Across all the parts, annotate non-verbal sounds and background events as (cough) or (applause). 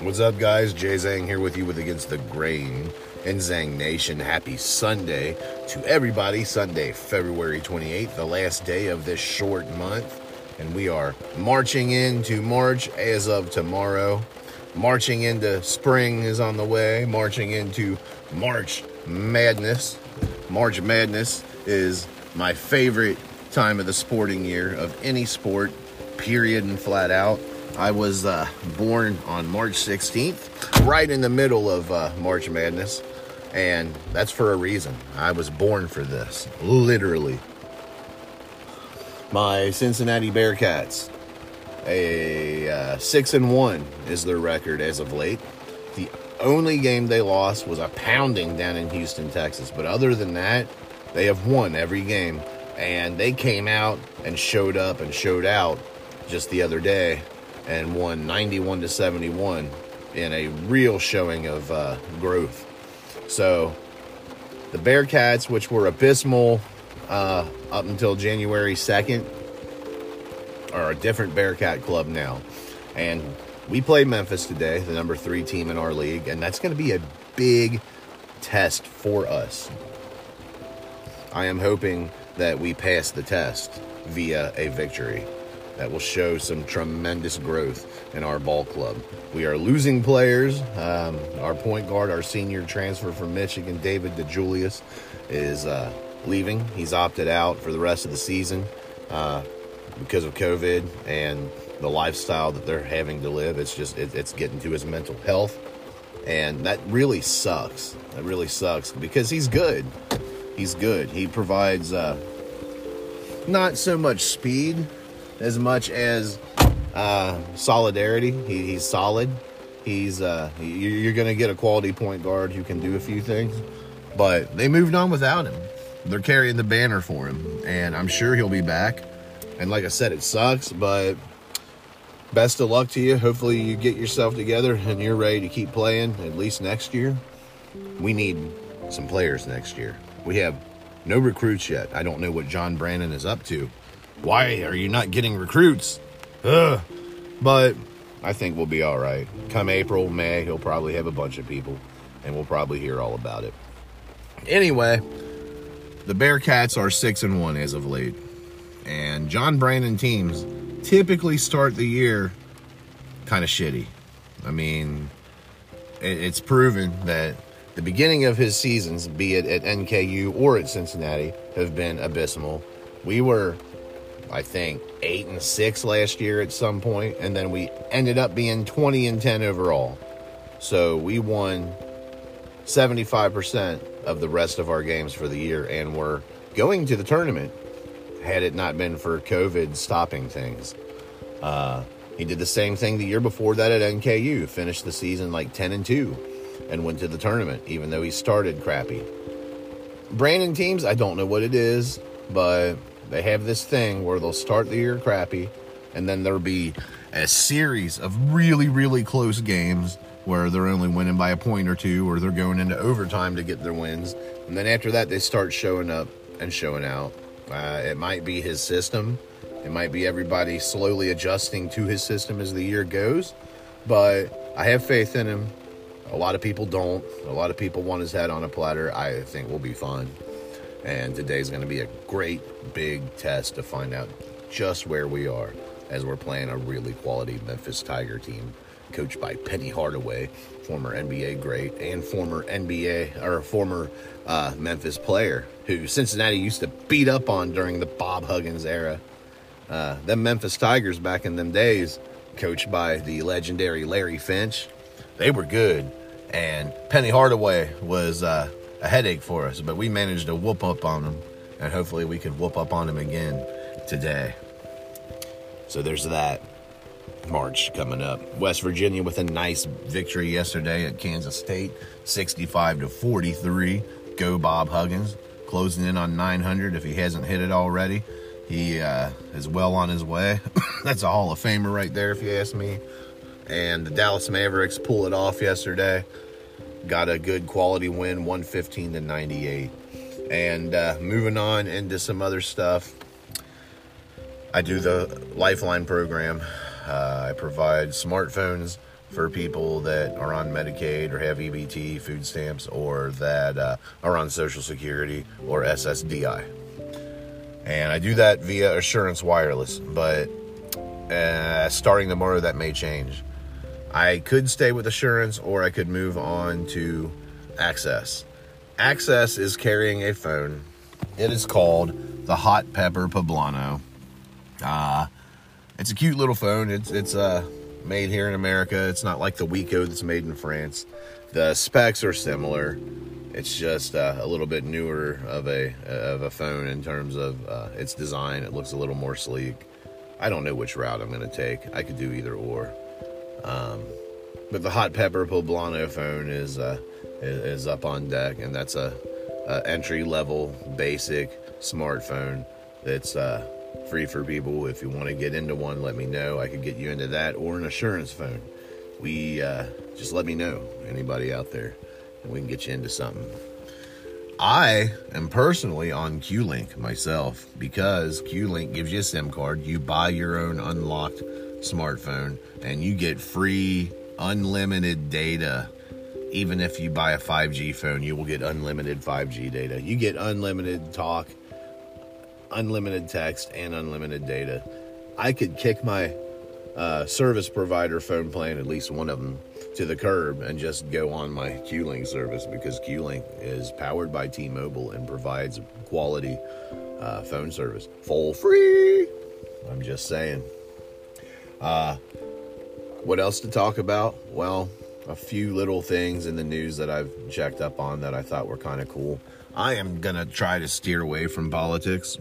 What's up, guys? Jay Zhang here with you with Against the Grain and Zhang Nation. Happy Sunday to everybody. Sunday, February 28th, the last day of this short month. And we are marching into March as of tomorrow. Marching into spring is on the way. Marching into March Madness. March Madness is my favorite time of the sporting year of any sport, period and flat out. I was uh, born on March 16th, right in the middle of uh, March Madness, and that's for a reason. I was born for this, literally. My Cincinnati Bearcats, a uh, six and one is their record as of late. The only game they lost was a pounding down in Houston, Texas. But other than that, they have won every game, and they came out and showed up and showed out just the other day and won 91 to 71 in a real showing of uh, growth. So the Bearcats, which were abysmal uh, up until January 2nd, are a different Bearcat club now. And we play Memphis today, the number three team in our league, and that's going to be a big test for us. I am hoping that we pass the test via a victory that will show some tremendous growth in our ball club. We are losing players. Um, our point guard, our senior transfer from Michigan, David DeJulius, is uh, leaving. He's opted out for the rest of the season uh, because of COVID and the lifestyle that they're having to live. It's just it, it's getting to his mental health, and that really sucks. That really sucks because he's good. He's good. He provides uh, not so much speed as much as uh, solidarity. He, he's solid. He's uh, you're going to get a quality point guard who can do a few things, but they moved on without him. They're carrying the banner for him, and I'm sure he'll be back. And like I said, it sucks, but best of luck to you. Hopefully, you get yourself together and you're ready to keep playing at least next year. We need some players next year. We have no recruits yet. I don't know what John Brannen is up to. Why are you not getting recruits? Ugh. But I think we'll be all right. Come April, May, he'll probably have a bunch of people, and we'll probably hear all about it. Anyway, the Bearcats are six and one as of late, and John Brannen teams typically start the year kind of shitty. I mean, it's proven that the beginning of his seasons, be it at NKU or at Cincinnati, have been abysmal. We were, I think, eight and six last year at some point, and then we ended up being 20 and 10 overall. So we won 75% of the rest of our games for the year, and we're going to the tournament had it not been for COVID stopping things. Uh, he did the same thing the year before that at NKU, finished the season like 10 and 2 and went to the tournament, even though he started crappy. Brannen teams, I don't know what it is, but they have this thing where they'll start the year crappy, and then there'll be a series of really, really close games where they're only winning by a point or two, or they're going into overtime to get their wins. And then after that, they start showing up and showing out. Uh, it might be his system. It might be everybody slowly adjusting to his system as the year goes. But I have faith in him. A lot of people don't. A lot of people want his head on a platter. I think we'll be fine. And today's going to be a great big test to find out just where we are as we're playing a really quality Memphis Tiger team coached by Penny Hardaway, former NBA great and former NBA or former uh, Memphis player who Cincinnati used to beat up on during the Bob Huggins era. Uh, them Memphis Tigers back in them days, coached by the legendary Larry Finch, they were good. And Penny Hardaway was uh, a headache for us, but we managed to whoop up on them, and hopefully we could whoop up on them again today. So there's that. March coming up. West Virginia with a nice victory yesterday at Kansas State, 65 to 43. Go Bob Huggins, closing in on 900 if he hasn't hit it already. He uh, is well on his way. (coughs) That's a Hall of Famer right there, if you ask me. And the Dallas Mavericks pull it off yesterday. Got a good quality win, 115 to 98. And uh, moving on into some other stuff. I do the Lifeline program. Uh, I provide smartphones for people that are on Medicaid or have EBT, food stamps, or that uh, are on Social Security or SSDI. And I do that via Assurance Wireless, but uh, starting tomorrow, that may change. I could stay with Assurance or I could move on to Access. Access is carrying a phone. It is called the Hot Pepper Poblano. Uh, it's a cute little phone. It's it's uh, made here in America. It's not like the Wiko that's made in France. The specs are similar. It's just uh, a little bit newer of a of a phone in terms of uh, its design. It looks a little more sleek. I don't know which route I'm going to take. I could do either or. Um, but the Hot Pepper Poblano phone is uh, is up on deck, and that's a, a entry level basic smartphone that's uh, free for people. If you want to get into one, let me know. I could get you into that or an assurance phone. We uh, just let me know anybody out there, and we can get you into something. I am personally on QLink myself because QLink gives you a SIM card. You buy your own unlocked smartphone and you get free unlimited data. Even if you buy a 5G phone, you will get unlimited 5G data. You get unlimited talk, unlimited text, and unlimited data. I could kick my uh, service provider phone plan, at least one of them, to the curb and just go on my Q-Link service because Q-Link is powered by T-Mobile and provides quality uh, phone service full free. I'm just saying. Uh, what else to talk about? Well, a few little things in the news that I've checked up on that I thought were kind of cool. I am gonna try to steer away from politics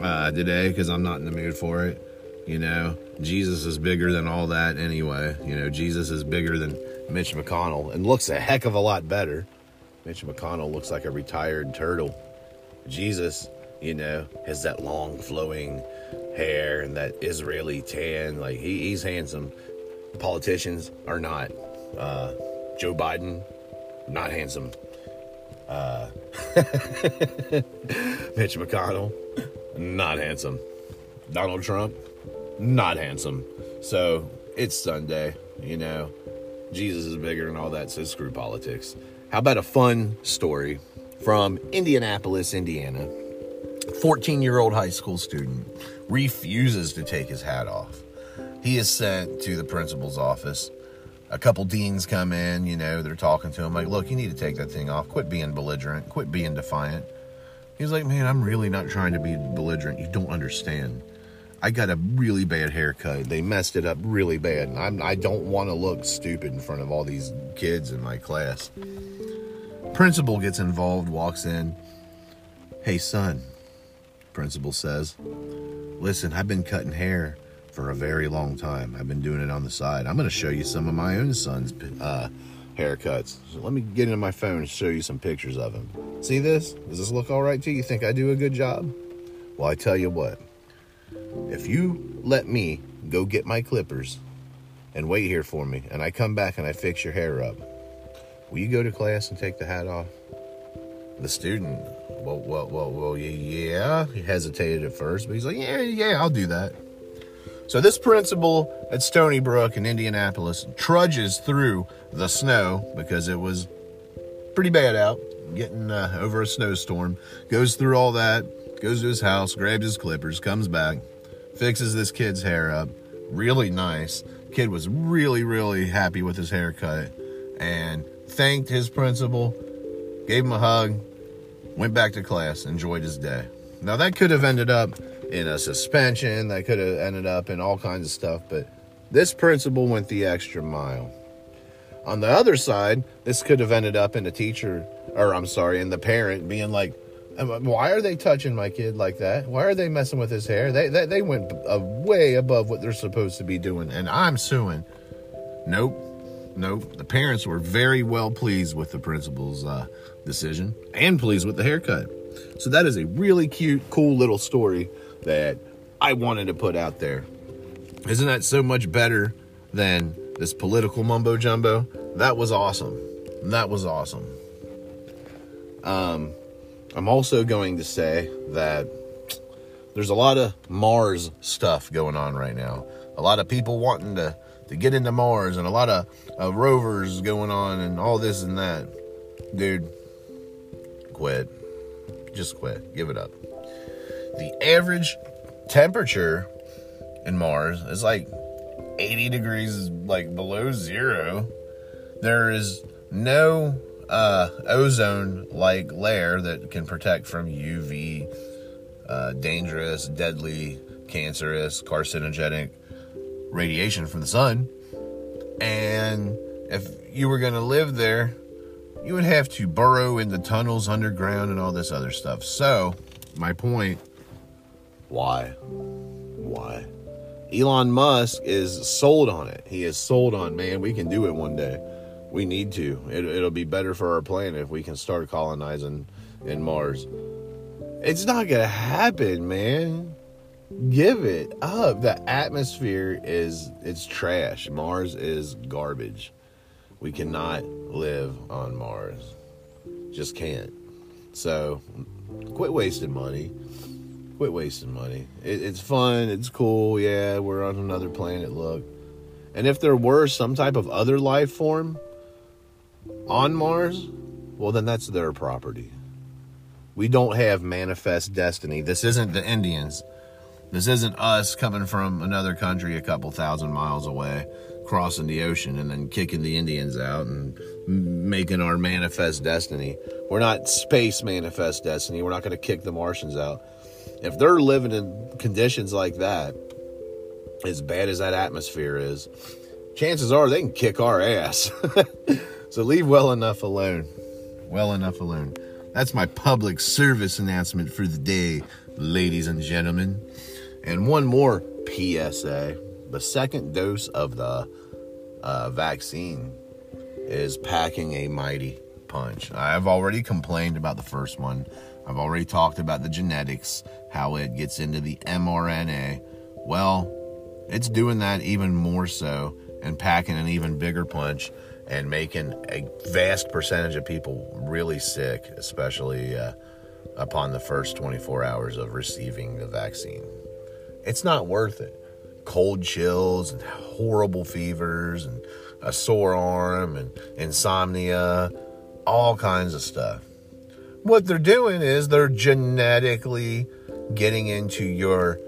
uh, today because I'm not in the mood for it. You know, Jesus is bigger than all that anyway. You know, Jesus is bigger than Mitch McConnell and looks a heck of a lot better. Mitch McConnell looks like a retired turtle. Jesus, you know, has that long flowing hair and that Israeli tan. Like he, he's handsome. Politicians are not. Uh, Joe Biden, not handsome. Uh, (laughs) Mitch McConnell, not handsome. Donald Trump, not handsome. So it's Sunday, you know. Jesus is bigger and all that, so screw politics. How about a fun story from Indianapolis, Indiana? 14 year old high school student refuses to take his hat off. He is sent to the principal's office. A couple deans come in, you know, they're talking to him like, look, you need to take that thing off. Quit being belligerent. Quit being defiant. He's like, man, I'm really not trying to be belligerent. You don't understand. I got a really bad haircut. They messed it up really bad. I'm, I don't want to look stupid in front of all these kids in my class. Principal gets involved, walks in. Hey, son, principal says, listen, I've been cutting hair for a very long time. I've been doing it on the side. I'm going to show you some of my own son's uh, haircuts. So let me get into my phone and show you some pictures of him. See this? Does this look all right to you? You think I do a good job? Well, I tell you what. If you let me go get my clippers and wait here for me, and I come back and I fix your hair up, will you go to class and take the hat off? The student, well, well, well, well, yeah. He hesitated at first, but he's like, yeah, yeah, I'll do that. So this principal at Stony Brook in Indianapolis trudges through the snow because it was pretty bad out, getting uh, over a snowstorm. Goes through all that, goes to his house, grabs his clippers, comes back, fixes this kid's hair up. Really nice. Kid was really, really happy with his haircut and thanked his principal, gave him a hug, went back to class, enjoyed his day. Now, that could have ended up in a suspension, that could have ended up in all kinds of stuff, but this principal went the extra mile. On the other side, this could have ended up in a teacher, or I'm sorry, in the parent being like, why are they touching my kid like that? Why are they messing with his hair? They, they, they went way above what they're supposed to be doing, and I'm suing. Nope. Nope. The parents were very well pleased with the principal's uh, decision and pleased with the haircut. So that is a really cute, cool little story that I wanted to put out there. Isn't that so much better than this political mumbo jumbo? That was awesome. That was awesome. Um, I'm also going to say that there's a lot of Mars stuff going on right now. A lot of people wanting to to get into Mars, and a lot of rovers going on, and all this and that. Dude, quit. Just quit. Give it up. The average temperature in Mars is like 80 degrees, like below zero. There is no uh, ozone like layer that can protect from UV, uh, dangerous, deadly, cancerous, carcinogenic radiation from the sun. And if you were going to live there, you would have to burrow in the tunnels underground and all this other stuff. So, my point why? Why? Elon Musk is sold on it. He is sold on, man, we can do it one day. We need to. It, it'll be better for our planet if we can start colonizing in Mars. It's not going to happen, man. Give it up. The atmosphere is it's trash. Mars is garbage. We cannot live on Mars. Just can't. So, quit wasting money. Quit wasting money. It, it's fun. It's cool. Yeah, we're on another planet. Look. And if there were some type of other life form on Mars, well, then that's their property. We don't have manifest destiny. This isn't the Indians. This isn't us coming from another country a couple thousand miles away, crossing the ocean and then kicking the Indians out and making our manifest destiny. We're not space manifest destiny. We're not going to kick the Martians out. If they're living in conditions like that, as bad as that atmosphere is, chances are they can kick our ass. (laughs) so leave well enough alone. Well enough alone. That's my public service announcement for the day, ladies and gentlemen. And one more PSA the second dose of the uh, vaccine is packing a mighty punch. I've already complained about the first one. I've already talked about the genetics, how it gets into the mRNA. Well, it's doing that even more so and packing an even bigger punch and making a vast percentage of people really sick, especially uh, upon the first 24 hours of receiving the vaccine. It's not worth it. Cold chills and horrible fevers and a sore arm and insomnia, all kinds of stuff. What they're doing is they're genetically getting into your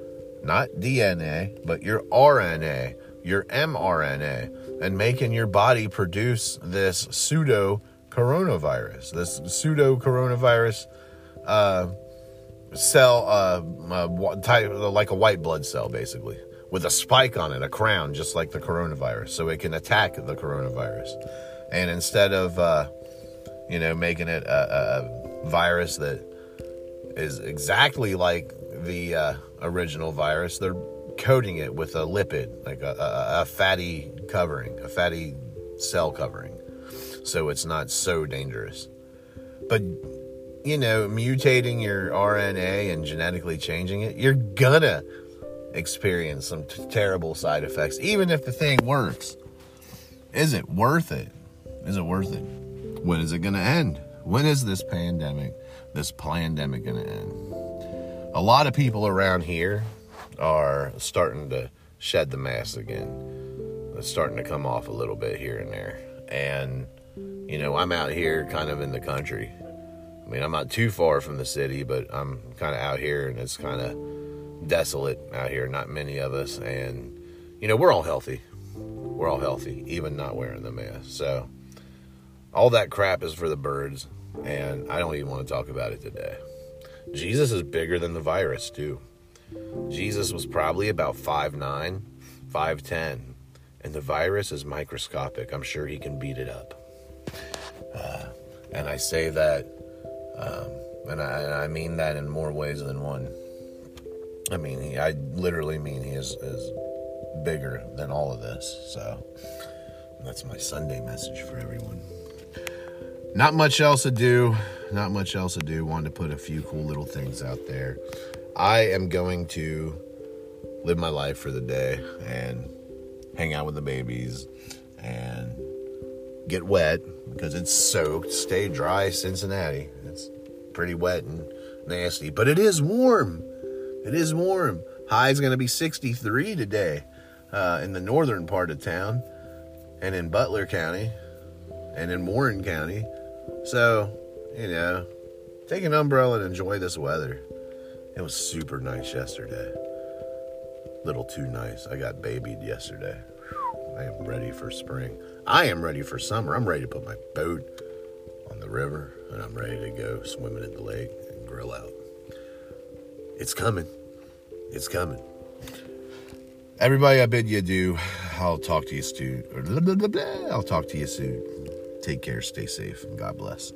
not DNA, but your RNA, your mRNA, and making your body produce this pseudo coronavirus, this pseudo coronavirus uh, cell, uh, type, like a white blood cell, basically, with a spike on it, a crown, just like the coronavirus, so it can attack the coronavirus. And instead of, uh, you know, making it a, a, virus that is exactly like the uh, original virus, they're coating it with a lipid, like a, a, a fatty covering, a fatty cell covering, so it's not so dangerous. But you know, mutating your RNA and genetically changing it, you're gonna experience some t- terrible side effects, even if the thing works. Is it worth it? Is it worth it? When is it gonna end? When is this pandemic, this pandemic gonna end? A lot of people around here are starting to shed the mask again. It's starting to come off a little bit here and there. And, you know, I'm out here kind of in the country I mean, I'm not too far from the city, but I'm kind of out here and it's kind of desolate out here. Not many of us. And, you know, we're all healthy. We're all healthy, even not wearing the mask. So, all that crap is for the birds. And I don't even want to talk about it today. Jesus is bigger than the virus, too. Jesus was probably about 5'9, 5'10. And the virus is microscopic. I'm sure he can beat it up. Uh, and I say that um, and, I, I mean that in more ways than one. I mean, he, I literally mean he is, is bigger than all of this. So that's my Sunday message for everyone. Not much else to do. Not much else to do. Wanted to put a few cool little things out there. I am going to live my life for the day and hang out with the babies and get wet because it's soaked. Stay dry, Cincinnati. It's pretty wet and nasty, but it is warm. It is warm. High is going to be 63 today uh, in the northern part of town and in Butler County and in Warren County. So, you know, take an umbrella and enjoy this weather. It was super nice yesterday. Little too nice. I got babied yesterday. I am ready for spring. I am ready for summer. I'm ready to put my boat on the river and I'm ready to go swimming in the lake and grill out. It's coming. It's coming. Everybody, I bid you adieu. I'll talk to you soon. I'll talk to you soon. Take care, stay safe, and God bless.